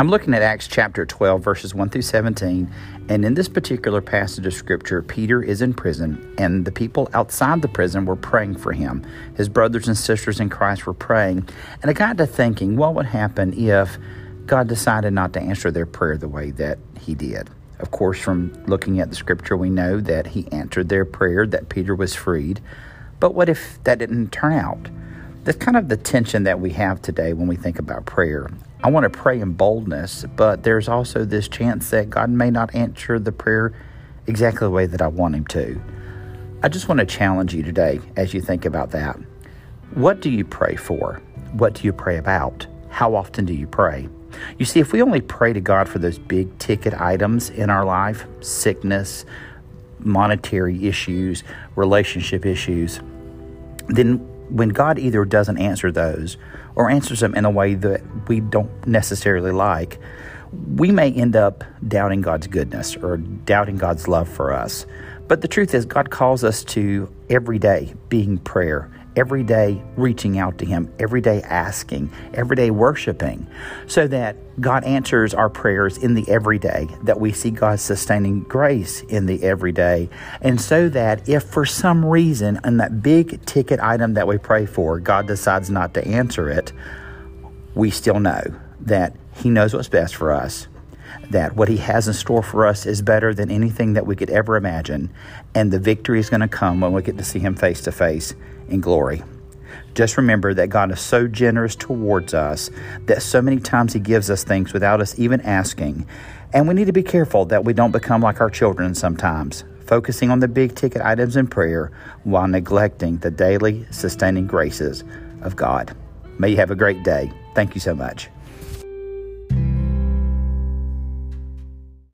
I'm looking at Acts chapter 12, verses 1 through 17, and in this particular passage of scripture, Peter is in prison, and the people outside the prison were praying for him. His brothers and sisters in Christ were praying, and I got to thinking, what would happen if God decided not to answer their prayer the way that he did? Of course, from looking at the scripture, we know that he answered their prayer, that Peter was freed. But what if that didn't turn out? That's kind of the tension that we have today when we think about prayer. I want to pray in boldness, but there's also this chance that God may not answer the prayer exactly the way that I want Him to. I just want to challenge you today as you think about that. What do you pray for? What do you pray about? How often do you pray? You see, if we only pray to God for those big ticket items in our life sickness, monetary issues, relationship issues then when God either doesn't answer those or answers them in a way that we don't necessarily like, we may end up doubting God's goodness or doubting God's love for us. But the truth is, God calls us to every day being prayer every day reaching out to Him, every day asking, every day worshiping, so that God answers our prayers in the everyday, that we see God's sustaining grace in the everyday, and so that if for some reason in that big ticket item that we pray for, God decides not to answer it, we still know that He knows what's best for us that what He has in store for us is better than anything that we could ever imagine, and the victory is going to come when we get to see Him face to face in glory. Just remember that God is so generous towards us that so many times He gives us things without us even asking. And we need to be careful that we don't become like our children sometimes, focusing on the big ticket items in prayer while neglecting the daily sustaining graces of God. May you have a great day. Thank you so much.